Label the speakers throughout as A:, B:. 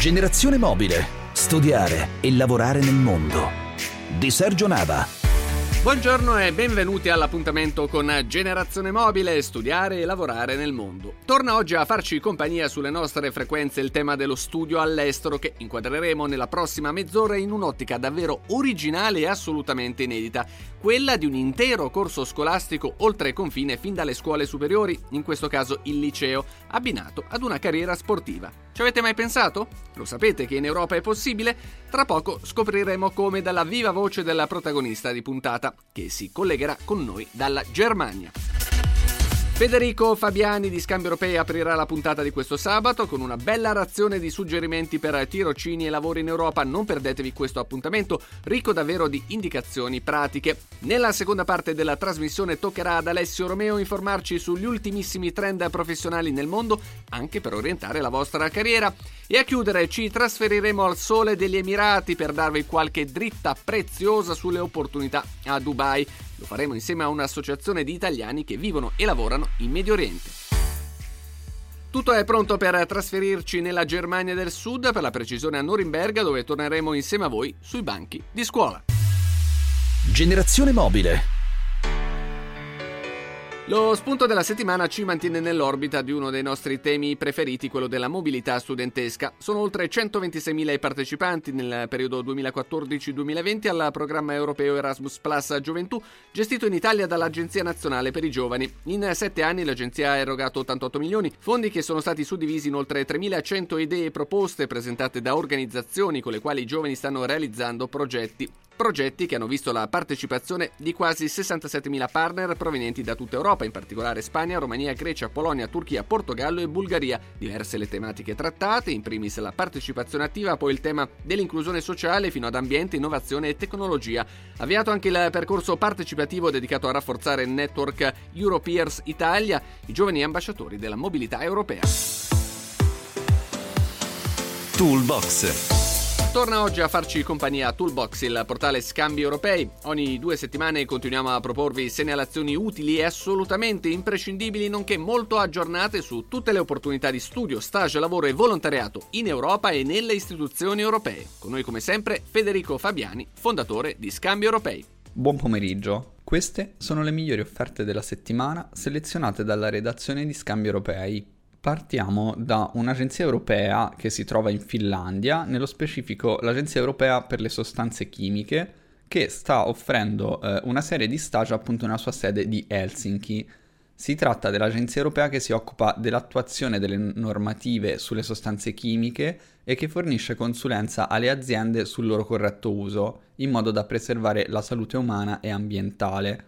A: Generazione mobile. Studiare e lavorare nel mondo. Di Sergio Nava.
B: Buongiorno e benvenuti all'appuntamento con Generazione Mobile, studiare e lavorare nel mondo. Torna oggi a farci compagnia sulle nostre frequenze il tema dello studio all'estero che inquadreremo nella prossima mezz'ora in un'ottica davvero originale e assolutamente inedita, quella di un intero corso scolastico oltre confine fin dalle scuole superiori, in questo caso il liceo, abbinato ad una carriera sportiva. Ci avete mai pensato? Lo sapete che in Europa è possibile? Tra poco scopriremo come dalla viva voce della protagonista di puntata, che si collegherà con noi dalla Germania. Federico Fabiani di Scambio Europei aprirà la puntata di questo sabato con una bella razione di suggerimenti per tirocini e lavori in Europa. Non perdetevi questo appuntamento, ricco davvero di indicazioni pratiche. Nella seconda parte della trasmissione toccherà ad Alessio Romeo informarci sugli ultimissimi trend professionali nel mondo, anche per orientare la vostra carriera. E a chiudere ci trasferiremo al sole degli Emirati per darvi qualche dritta preziosa sulle opportunità a Dubai. Lo faremo insieme a un'associazione di italiani che vivono e lavorano in Medio Oriente. Tutto è pronto per trasferirci nella Germania del Sud, per la precisione a Norimberga, dove torneremo insieme a voi sui banchi di scuola.
A: Generazione mobile
B: lo spunto della settimana ci mantiene nell'orbita di uno dei nostri temi preferiti, quello della mobilità studentesca. Sono oltre 126.000 i partecipanti nel periodo 2014-2020 al programma europeo Erasmus Plus Gioventù, gestito in Italia dall'Agenzia Nazionale per i Giovani. In sette anni l'agenzia ha erogato 88 milioni, fondi che sono stati suddivisi in oltre 3.100 idee proposte presentate da organizzazioni con le quali i giovani stanno realizzando progetti progetti che hanno visto la partecipazione di quasi 67.000 partner provenienti da tutta Europa, in particolare Spagna, Romania, Grecia, Polonia, Turchia, Portogallo e Bulgaria. Diverse le tematiche trattate, in primis la partecipazione attiva, poi il tema dell'inclusione sociale fino ad ambiente, innovazione e tecnologia. Avviato anche il percorso partecipativo dedicato a rafforzare il network Europeers Italia, i giovani ambasciatori della mobilità europea.
A: Toolbox
B: Torna oggi a farci compagnia Toolbox, il portale Scambi Europei. Ogni due settimane continuiamo a proporvi segnalazioni utili e assolutamente imprescindibili, nonché molto aggiornate su tutte le opportunità di studio, stage, lavoro e volontariato in Europa e nelle istituzioni europee. Con noi come sempre Federico Fabiani, fondatore di Scambi Europei.
C: Buon pomeriggio. Queste sono le migliori offerte della settimana selezionate dalla redazione di Scambi Europei Partiamo da un'agenzia europea che si trova in Finlandia, nello specifico l'Agenzia europea per le sostanze chimiche, che sta offrendo eh, una serie di stage appunto nella sua sede di Helsinki. Si tratta dell'agenzia europea che si occupa dell'attuazione delle normative sulle sostanze chimiche e che fornisce consulenza alle aziende sul loro corretto uso, in modo da preservare la salute umana e ambientale.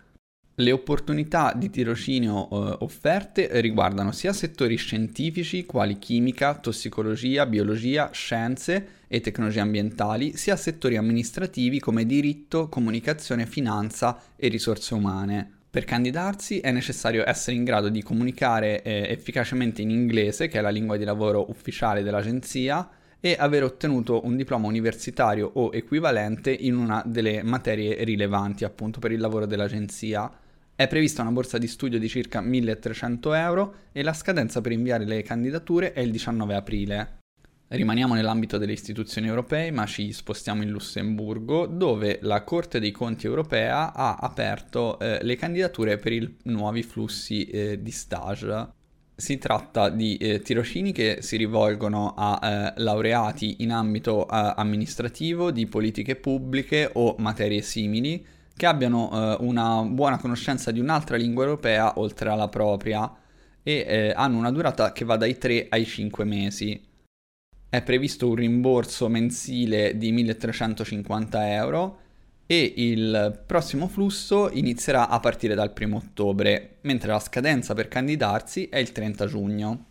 C: Le opportunità di tirocinio eh, offerte riguardano sia settori scientifici quali chimica, tossicologia, biologia, scienze e tecnologie ambientali, sia settori amministrativi come diritto, comunicazione, finanza e risorse umane. Per candidarsi è necessario essere in grado di comunicare eh, efficacemente in inglese, che è la lingua di lavoro ufficiale dell'agenzia, e aver ottenuto un diploma universitario o equivalente in una delle materie rilevanti appunto per il lavoro dell'agenzia. È prevista una borsa di studio di circa 1300 euro e la scadenza per inviare le candidature è il 19 aprile. Rimaniamo nell'ambito delle istituzioni europee, ma ci spostiamo in Lussemburgo, dove la Corte dei Conti europea ha aperto eh, le candidature per i nuovi flussi eh, di stage. Si tratta di eh, tirocini che si rivolgono a eh, laureati in ambito eh, amministrativo, di politiche pubbliche o materie simili, che abbiano eh, una buona conoscenza di un'altra lingua europea oltre alla propria e eh, hanno una durata che va dai 3 ai 5 mesi. È previsto un rimborso mensile di 1350 euro e il prossimo flusso inizierà a partire dal 1 ottobre, mentre la scadenza per candidarsi è il 30 giugno.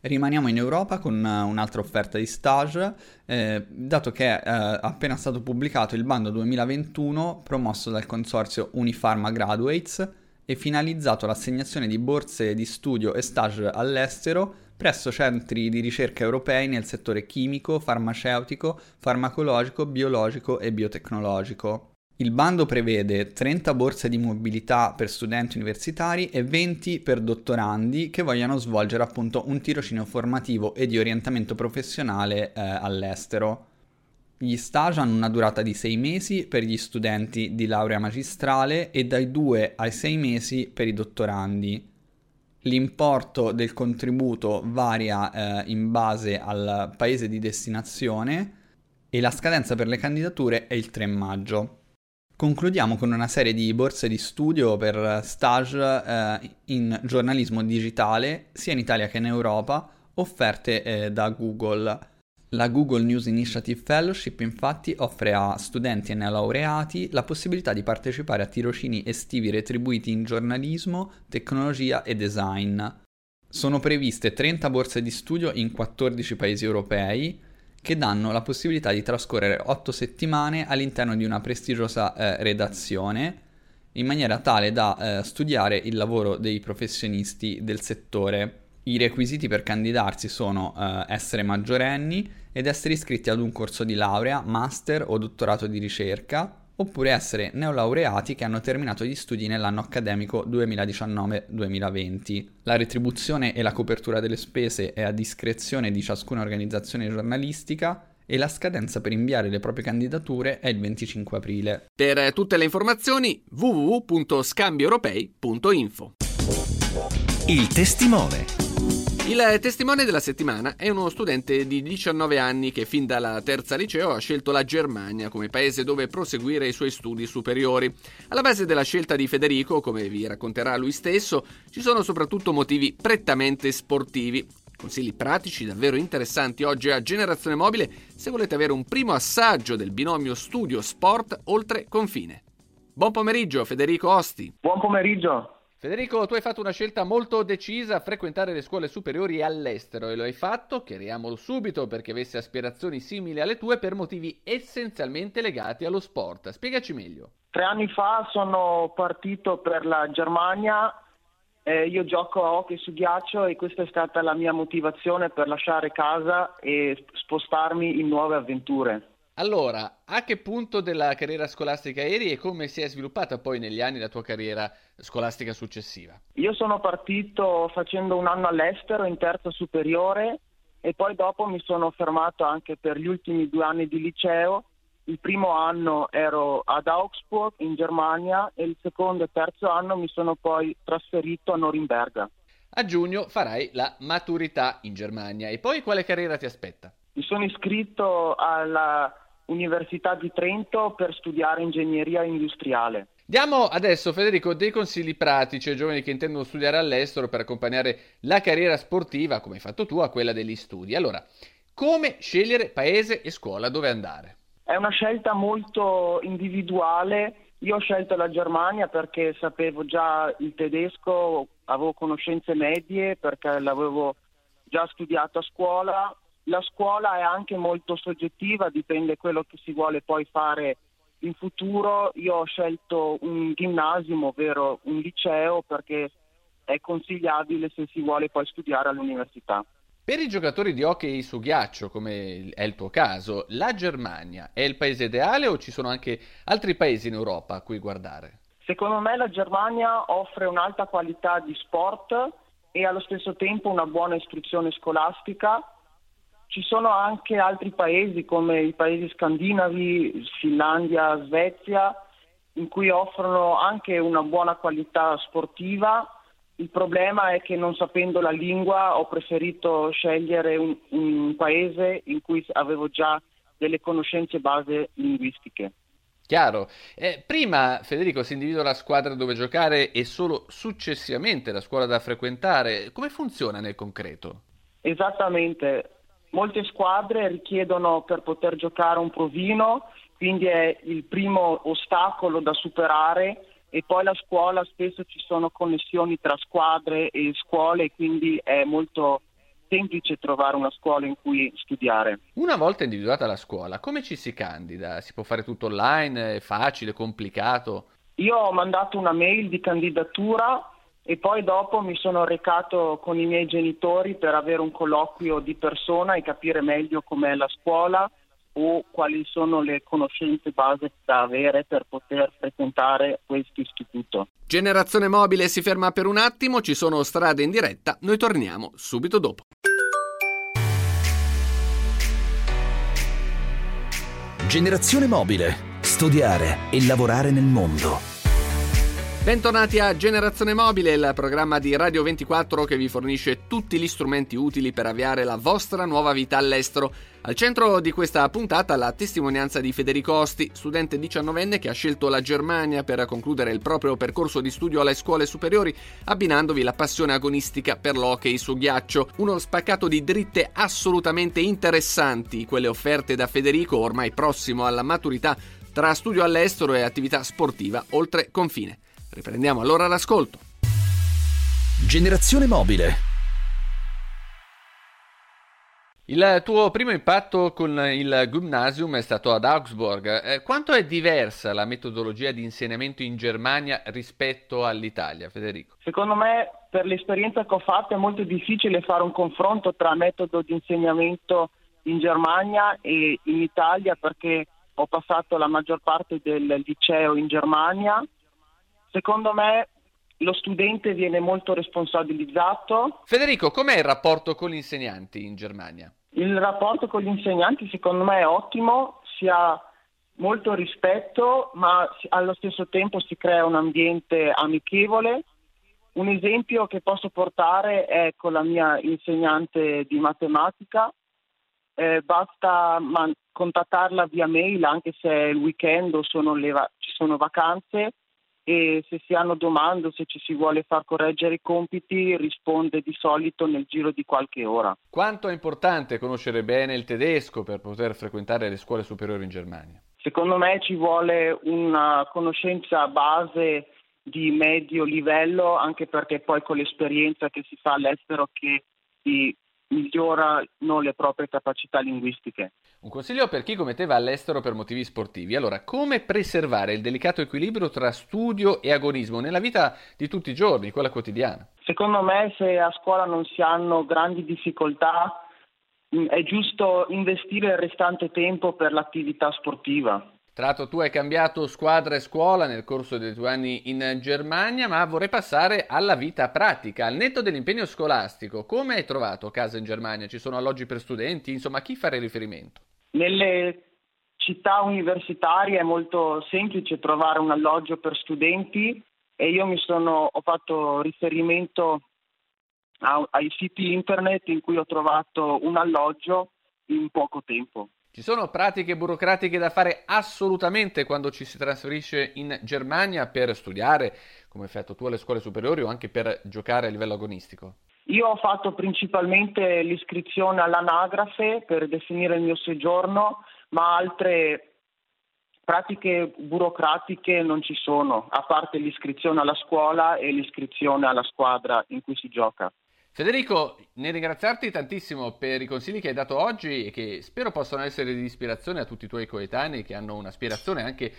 C: Rimaniamo in Europa con un'altra offerta di stage, eh, dato che è eh, appena stato pubblicato il bando 2021 promosso dal consorzio Unifarma Graduates e finalizzato all'assegnazione di borse di studio e stage all'estero presso centri di ricerca europei nel settore chimico, farmaceutico, farmacologico, biologico e biotecnologico. Il bando prevede 30 borse di mobilità per studenti universitari e 20 per dottorandi che vogliano svolgere appunto un tirocinio formativo e di orientamento professionale eh, all'estero. Gli stage hanno una durata di 6 mesi per gli studenti di laurea magistrale e dai 2 ai 6 mesi per i dottorandi. L'importo del contributo varia eh, in base al paese di destinazione e la scadenza per le candidature è il 3 maggio. Concludiamo con una serie di borse di studio per stage eh, in giornalismo digitale sia in Italia che in Europa offerte eh, da Google. La Google News Initiative Fellowship infatti offre a studenti e neolaureati la possibilità di partecipare a tirocini estivi retribuiti in giornalismo, tecnologia e design. Sono previste 30 borse di studio in 14 paesi europei, che danno la possibilità di trascorrere 8 settimane all'interno di una prestigiosa eh, redazione in maniera tale da eh, studiare il lavoro dei professionisti del settore. I requisiti per candidarsi sono eh, essere maggiorenni ed essere iscritti ad un corso di laurea, master o dottorato di ricerca, oppure essere neolaureati che hanno terminato gli studi nell'anno accademico 2019-2020. La retribuzione e la copertura delle spese è a discrezione di ciascuna organizzazione giornalistica e la scadenza per inviare le proprie candidature è il 25 aprile.
B: Per tutte le informazioni www.scambioeuropei.info.
A: Il testimone.
B: Il testimone della settimana è uno studente di 19 anni che fin dalla terza liceo ha scelto la Germania come paese dove proseguire i suoi studi superiori. Alla base della scelta di Federico, come vi racconterà lui stesso, ci sono soprattutto motivi prettamente sportivi. Consigli pratici davvero interessanti oggi a Generazione Mobile se volete avere un primo assaggio del binomio studio-sport oltre confine. Buon pomeriggio Federico Osti.
D: Buon pomeriggio.
B: Federico, tu hai fatto una scelta molto decisa frequentare le scuole superiori all'estero e lo hai fatto, chiariamolo subito, perché avessi aspirazioni simili alle tue per motivi essenzialmente legati allo sport. Spiegaci meglio.
D: Tre anni fa sono partito per la Germania, eh, io gioco a hockey su ghiaccio e questa è stata la mia motivazione per lasciare casa e spostarmi in nuove avventure.
B: Allora, a che punto della carriera scolastica eri e come si è sviluppata poi negli anni la tua carriera scolastica successiva?
D: Io sono partito facendo un anno all'estero in terza superiore e poi dopo mi sono fermato anche per gli ultimi due anni di liceo. Il primo anno ero ad Augsburg in Germania e il secondo e terzo anno mi sono poi trasferito a Norimberga.
B: A giugno farai la maturità in Germania e poi quale carriera ti aspetta?
D: Mi sono iscritto alla Università di Trento per studiare ingegneria industriale.
B: Diamo adesso, Federico, dei consigli pratici ai giovani che intendono studiare all'estero per accompagnare la carriera sportiva, come hai fatto tu, a quella degli studi. Allora, come scegliere paese e scuola dove andare?
D: È una scelta molto individuale. Io ho scelto la Germania perché sapevo già il tedesco, avevo conoscenze medie perché l'avevo già studiato a scuola la scuola è anche molto soggettiva, dipende da quello che si vuole poi fare in futuro. Io ho scelto un ginnasio, ovvero un liceo, perché è consigliabile se si vuole poi studiare all'università.
B: Per i giocatori di hockey su ghiaccio, come è il tuo caso, la Germania è il paese ideale o ci sono anche altri paesi in Europa a cui guardare?
D: Secondo me la Germania offre un'alta qualità di sport e allo stesso tempo una buona istruzione scolastica ci sono anche altri paesi come i paesi scandinavi, Finlandia, Svezia, in cui offrono anche una buona qualità sportiva. Il problema è che non sapendo la lingua ho preferito scegliere un, un paese in cui avevo già delle conoscenze base linguistiche.
B: Chiaro. Eh, prima Federico si individua la squadra dove giocare e solo successivamente la scuola da frequentare. Come funziona nel concreto?
D: Esattamente. Molte squadre richiedono per poter giocare un provino, quindi è il primo ostacolo da superare e poi la scuola spesso ci sono connessioni tra squadre e scuole, quindi è molto semplice trovare una scuola in cui studiare.
B: Una volta individuata la scuola, come ci si candida? Si può fare tutto online? È facile, complicato?
D: Io ho mandato una mail di candidatura e poi dopo mi sono recato con i miei genitori per avere un colloquio di persona e capire meglio com'è la scuola, o quali sono le conoscenze base da avere per poter frequentare questo istituto.
B: Generazione mobile si ferma per un attimo, ci sono strade in diretta, noi torniamo subito dopo.
A: Generazione mobile. Studiare e lavorare nel mondo.
B: Bentornati a Generazione Mobile, il programma di Radio 24 che vi fornisce tutti gli strumenti utili per avviare la vostra nuova vita all'estero. Al centro di questa puntata la testimonianza di Federico Osti, studente 19enne che ha scelto la Germania per concludere il proprio percorso di studio alle scuole superiori, abbinandovi la passione agonistica per l'hockey su ghiaccio. Uno spaccato di dritte assolutamente interessanti, quelle offerte da Federico ormai prossimo alla maturità tra studio all'estero e attività sportiva oltre confine. Riprendiamo allora l'ascolto.
A: Generazione mobile.
B: Il tuo primo impatto con il Gymnasium è stato ad Augsburg. Eh, quanto è diversa la metodologia di insegnamento in Germania rispetto all'Italia, Federico?
D: Secondo me, per l'esperienza che ho fatto, è molto difficile fare un confronto tra metodo di insegnamento in Germania e in Italia perché ho passato la maggior parte del liceo in Germania Secondo me lo studente viene molto responsabilizzato.
B: Federico, com'è il rapporto con gli insegnanti in Germania?
D: Il rapporto con gli insegnanti secondo me è ottimo, si ha molto rispetto, ma allo stesso tempo si crea un ambiente amichevole. Un esempio che posso portare è con la mia insegnante di matematica. Eh, basta man- contattarla via mail anche se è il weekend o sono va- ci sono vacanze e se si hanno domande o se ci si vuole far correggere i compiti risponde di solito nel giro di qualche ora.
B: Quanto è importante conoscere bene il tedesco per poter frequentare le scuole superiori in Germania?
D: Secondo me ci vuole una conoscenza base di medio livello anche perché poi con l'esperienza che si fa all'estero che si migliorano le proprie capacità linguistiche.
B: Un consiglio per chi commetteva all'estero per motivi sportivi. Allora, come preservare il delicato equilibrio tra studio e agonismo nella vita di tutti i giorni, quella quotidiana?
D: Secondo me, se a scuola non si hanno grandi difficoltà, mm, è giusto investire il restante tempo per l'attività sportiva.
B: Tra l'altro tu hai cambiato squadra e scuola nel corso dei tuoi anni in Germania, ma vorrei passare alla vita pratica. Al netto dell'impegno scolastico, come hai trovato casa in Germania? Ci sono alloggi per studenti? Insomma, a chi fare riferimento?
D: Nelle città universitarie è molto semplice trovare un alloggio per studenti e io mi sono, ho fatto riferimento a, ai siti internet in cui ho trovato un alloggio in poco tempo.
B: Ci sono pratiche burocratiche da fare assolutamente quando ci si trasferisce in Germania per studiare, come hai fatto tu alle scuole superiori o anche per giocare a livello agonistico?
D: Io ho fatto principalmente l'iscrizione all'anagrafe per definire il mio soggiorno, ma altre pratiche burocratiche non ci sono, a parte l'iscrizione alla scuola e l'iscrizione alla squadra in cui si gioca.
B: Federico, nel ringraziarti tantissimo per i consigli che hai dato oggi e che spero possano essere di ispirazione a tutti i tuoi coetanei che hanno un'aspirazione anche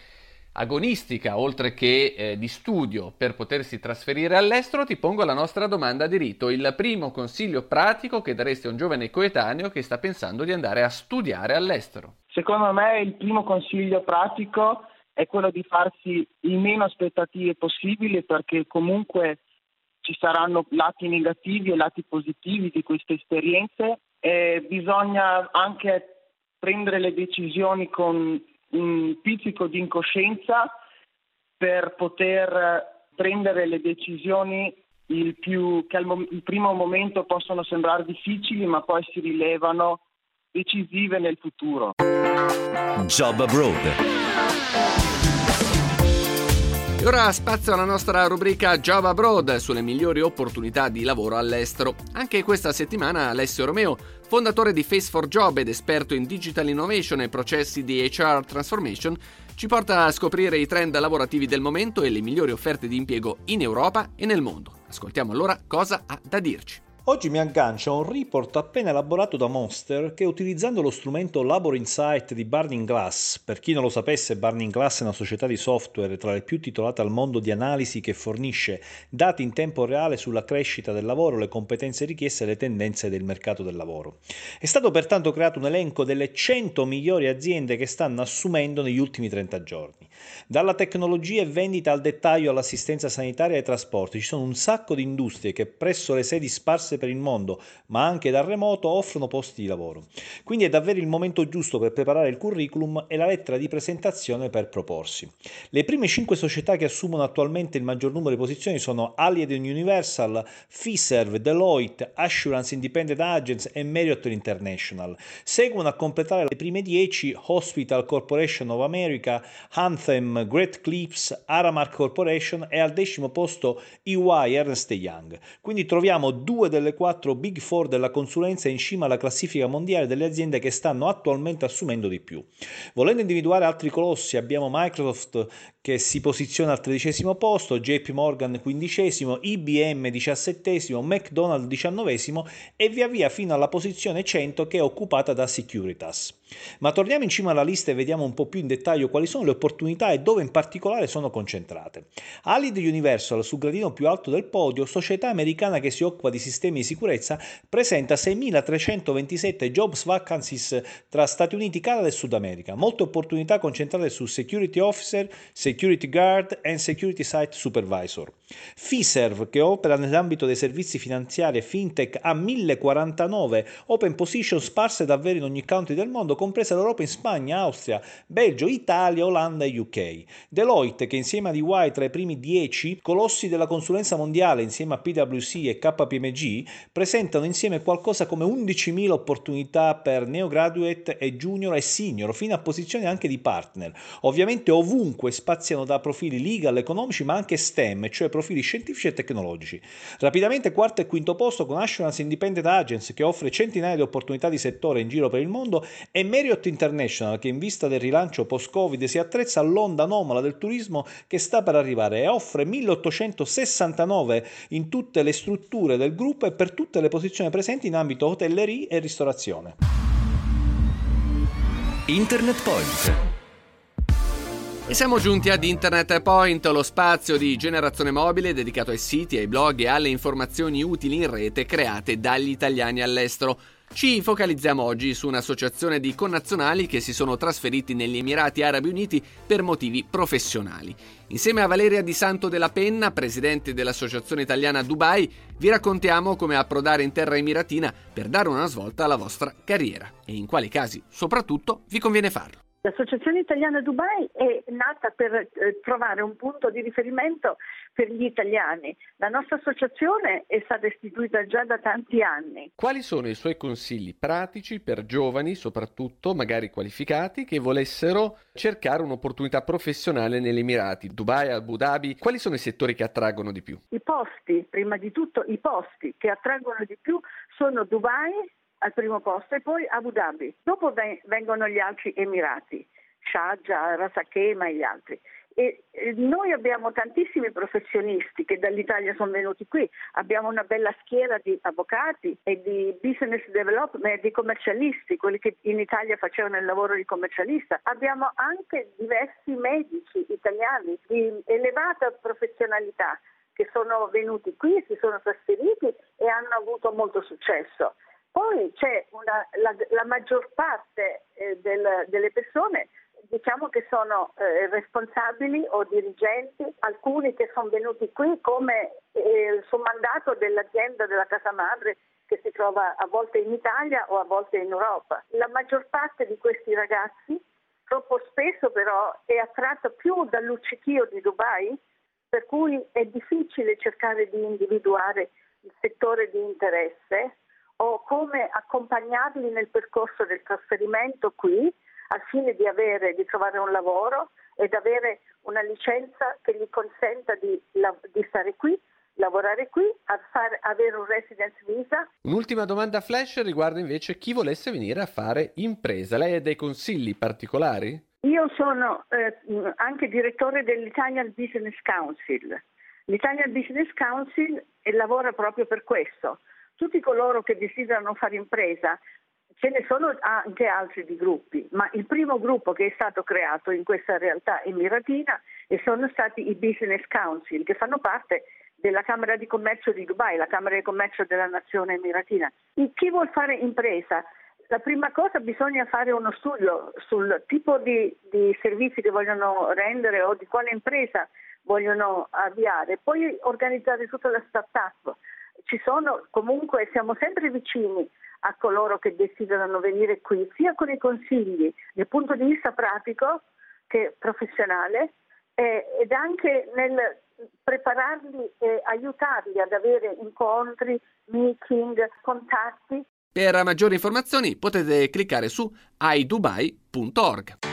B: agonistica oltre che eh, di studio per potersi trasferire all'estero, ti pongo la nostra domanda di rito. Il primo consiglio pratico che daresti a un giovane coetaneo che sta pensando di andare a studiare all'estero?
D: Secondo me il primo consiglio pratico è quello di farsi il meno aspettative possibili perché comunque ci saranno lati negativi e lati positivi di queste esperienze. E bisogna anche prendere le decisioni con un pizzico di incoscienza per poter prendere le decisioni più, che al il primo momento possono sembrare difficili ma poi si rilevano decisive nel futuro.
A: Job Abroad.
B: E ora spazio alla nostra rubrica Job Abroad sulle migliori opportunità di lavoro all'estero. Anche questa settimana Alessio Romeo, fondatore di Face for Job ed esperto in digital innovation e processi di HR transformation, ci porta a scoprire i trend lavorativi del momento e le migliori offerte di impiego in Europa e nel mondo. Ascoltiamo allora cosa ha da dirci.
E: Oggi mi aggancio a un report appena elaborato da Monster che utilizzando lo strumento Labor Insight di Burning Glass, per chi non lo sapesse Burning Glass è una società di software tra le più titolate al mondo di analisi che fornisce dati in tempo reale sulla crescita del lavoro, le competenze richieste e le tendenze del mercato del lavoro. È stato pertanto creato un elenco delle 100 migliori aziende che stanno assumendo negli ultimi 30 giorni. Dalla tecnologia e vendita al dettaglio all'assistenza sanitaria e ai trasporti ci sono un sacco di industrie che presso le sedi sparse per il mondo, ma anche da remoto, offrono posti di lavoro. Quindi è davvero il momento giusto per preparare il curriculum e la lettera di presentazione per proporsi. Le prime 5 società che assumono attualmente il maggior numero di posizioni sono Allied Universal, Fiserv, Deloitte, Assurance Independent Agents e Marriott International. Seguono a completare le prime 10 Hospital Corporation of America, Anthem, Great Clips, Aramark Corporation e al decimo posto EY Ernst Young. Quindi troviamo due delle quattro Big Four della consulenza in cima alla classifica mondiale delle aziende che stanno attualmente assumendo di più. Volendo individuare altri colossi, abbiamo Microsoft che si posiziona al tredicesimo posto, JP Morgan quindicesimo, IBM diciassettesimo, McDonald's diciannovesimo e via via fino alla posizione 100 che è occupata da Securitas. Ma torniamo in cima alla lista e vediamo un po' più in dettaglio quali sono le opportunità e dove in particolare sono concentrate. Alid Universal, sul gradino più alto del podio, società americana che si occupa di sistemi di sicurezza, presenta 6.327 jobs vacancies tra Stati Uniti, Canada e Sud America. Molte opportunità concentrate su security officer, security guard e security site supervisor. Fiserv, che opera nell'ambito dei servizi finanziari e fintech, ha 1049 open position sparse davvero in ogni country del mondo, compresa l'Europa in Spagna, Austria, Belgio, Italia, Olanda e UK. Deloitte, che insieme ad EY tra i primi 10 colossi della consulenza mondiale insieme a PwC e KPMG, presentano insieme qualcosa come 11.000 opportunità per neograduate e junior e senior, fino a posizioni anche di partner. Ovviamente ovunque spaziano da profili legal, economici, ma anche STEM, cioè profili scientifici e tecnologici. Rapidamente quarto e quinto posto con Assurance Independent Agents che offre centinaia di opportunità di settore in giro per il mondo e Marriott International che in vista del rilancio post-Covid si attrezza all'onda anomala del turismo che sta per arrivare e offre 1869 in tutte le strutture del gruppo e per tutte le posizioni presenti in ambito hotellerie e ristorazione.
A: Internet Point.
B: E siamo giunti ad Internet Point, lo spazio di generazione mobile dedicato ai siti, ai blog e alle informazioni utili in rete create dagli italiani all'estero. Ci focalizziamo oggi su un'associazione di connazionali che si sono trasferiti negli Emirati Arabi Uniti per motivi professionali. Insieme a Valeria Di Santo della Penna, presidente dell'Associazione Italiana Dubai, vi raccontiamo come approdare in terra emiratina per dare una svolta alla vostra carriera e in quali casi, soprattutto, vi conviene farlo.
F: L'Associazione Italiana Dubai è nata per eh, trovare un punto di riferimento per gli italiani. La nostra associazione è stata istituita già da tanti anni.
B: Quali sono i suoi consigli pratici per giovani, soprattutto magari qualificati, che volessero cercare un'opportunità professionale negli Emirati, Dubai, Abu Dhabi? Quali sono i settori che attraggono di più?
F: I posti, prima di tutto i posti che attraggono di più sono Dubai, al primo posto e poi Abu Dhabi. Dopo vengono gli altri Emirati, Sharjah, Ras e gli altri. E noi abbiamo tantissimi professionisti che dall'Italia sono venuti qui, abbiamo una bella schiera di avvocati e di business development, di commercialisti, quelli che in Italia facevano il lavoro di commercialista. Abbiamo anche diversi medici italiani di elevata professionalità che sono venuti qui, si sono trasferiti e hanno avuto molto successo. Poi c'è una, la, la, maggior parte eh, del, delle persone diciamo che sono eh, responsabili o dirigenti, alcuni che sono venuti qui come eh, su mandato dell'azienda della casa madre che si trova a volte in Italia o a volte in Europa. La maggior parte di questi ragazzi troppo spesso però è attratta più dal luccichio di Dubai, per cui è difficile cercare di individuare il settore di interesse o come accompagnarli nel percorso del trasferimento qui al fine di, avere, di trovare un lavoro ed avere una licenza che gli consenta di, di stare qui lavorare qui, far, avere un residence visa.
B: Un'ultima domanda flash riguarda invece chi volesse venire a fare impresa. Lei ha dei consigli particolari?
F: Io sono eh, anche direttore dell'Italian Business Council. L'Italian Business Council lavora proprio per questo, tutti coloro che desiderano fare impresa, ce ne sono anche altri di gruppi, ma il primo gruppo che è stato creato in questa realtà emiratina sono stati i Business Council, che fanno parte della Camera di Commercio di Dubai, la Camera di Commercio della Nazione Emiratina. Chi vuol fare impresa la prima cosa bisogna fare uno studio sul tipo di, di, servizi che vogliono rendere o di quale impresa vogliono avviare, poi organizzare tutta la start-up. Sono comunque, siamo sempre vicini a coloro che desiderano venire qui, sia con i consigli dal punto di vista pratico che professionale eh, ed anche nel prepararli e aiutarli ad avere incontri, meeting, contatti
B: per maggiori informazioni potete cliccare su idubai.org.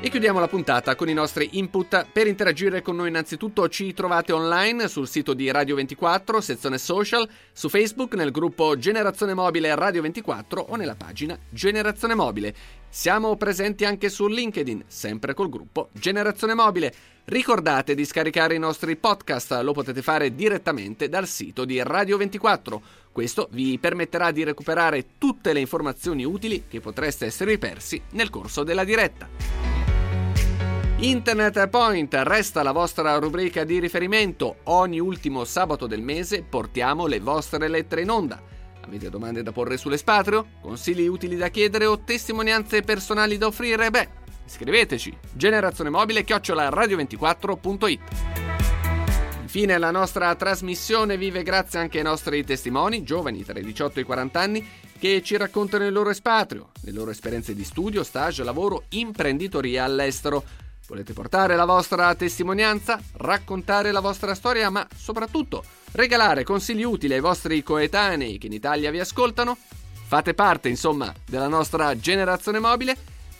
B: E chiudiamo la puntata con i nostri input. Per interagire con noi innanzitutto ci trovate online sul sito di Radio 24, sezione social, su Facebook nel gruppo Generazione Mobile Radio 24 o nella pagina Generazione Mobile. Siamo presenti anche su LinkedIn, sempre col gruppo Generazione Mobile. Ricordate di scaricare i nostri podcast, lo potete fare direttamente dal sito di Radio 24. Questo vi permetterà di recuperare tutte le informazioni utili che potreste esservi persi nel corso della diretta. Internet Point resta la vostra rubrica di riferimento. Ogni ultimo sabato del mese portiamo le vostre lettere in onda. Avete domande da porre sull'espatrio? Consigli utili da chiedere o testimonianze personali da offrire? Beh, Scriveteci generazione mobile chiocciola radio24.it. Infine la nostra trasmissione vive grazie anche ai nostri testimoni, giovani tra i 18 e i 40 anni, che ci raccontano il loro espatrio, le loro esperienze di studio, stage, lavoro, imprenditoria all'estero. Volete portare la vostra testimonianza, raccontare la vostra storia, ma soprattutto regalare consigli utili ai vostri coetanei che in Italia vi ascoltano? Fate parte, insomma, della nostra generazione mobile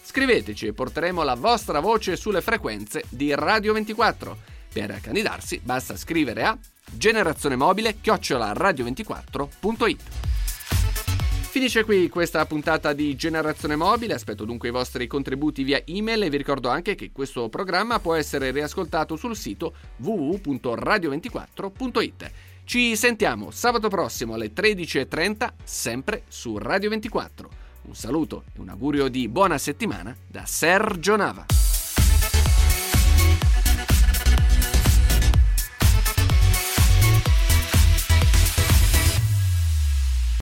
B: Scriveteci e porteremo la vostra voce sulle frequenze di Radio 24. Per candidarsi basta scrivere a generazione mobile chiocciolaradio24.it. Finisce qui questa puntata di Generazione Mobile, aspetto dunque i vostri contributi via email e vi ricordo anche che questo programma può essere riascoltato sul sito www.radio24.it. Ci sentiamo sabato prossimo alle 13.30 sempre su Radio 24. Un saluto e un augurio di buona settimana da Sergio Nava.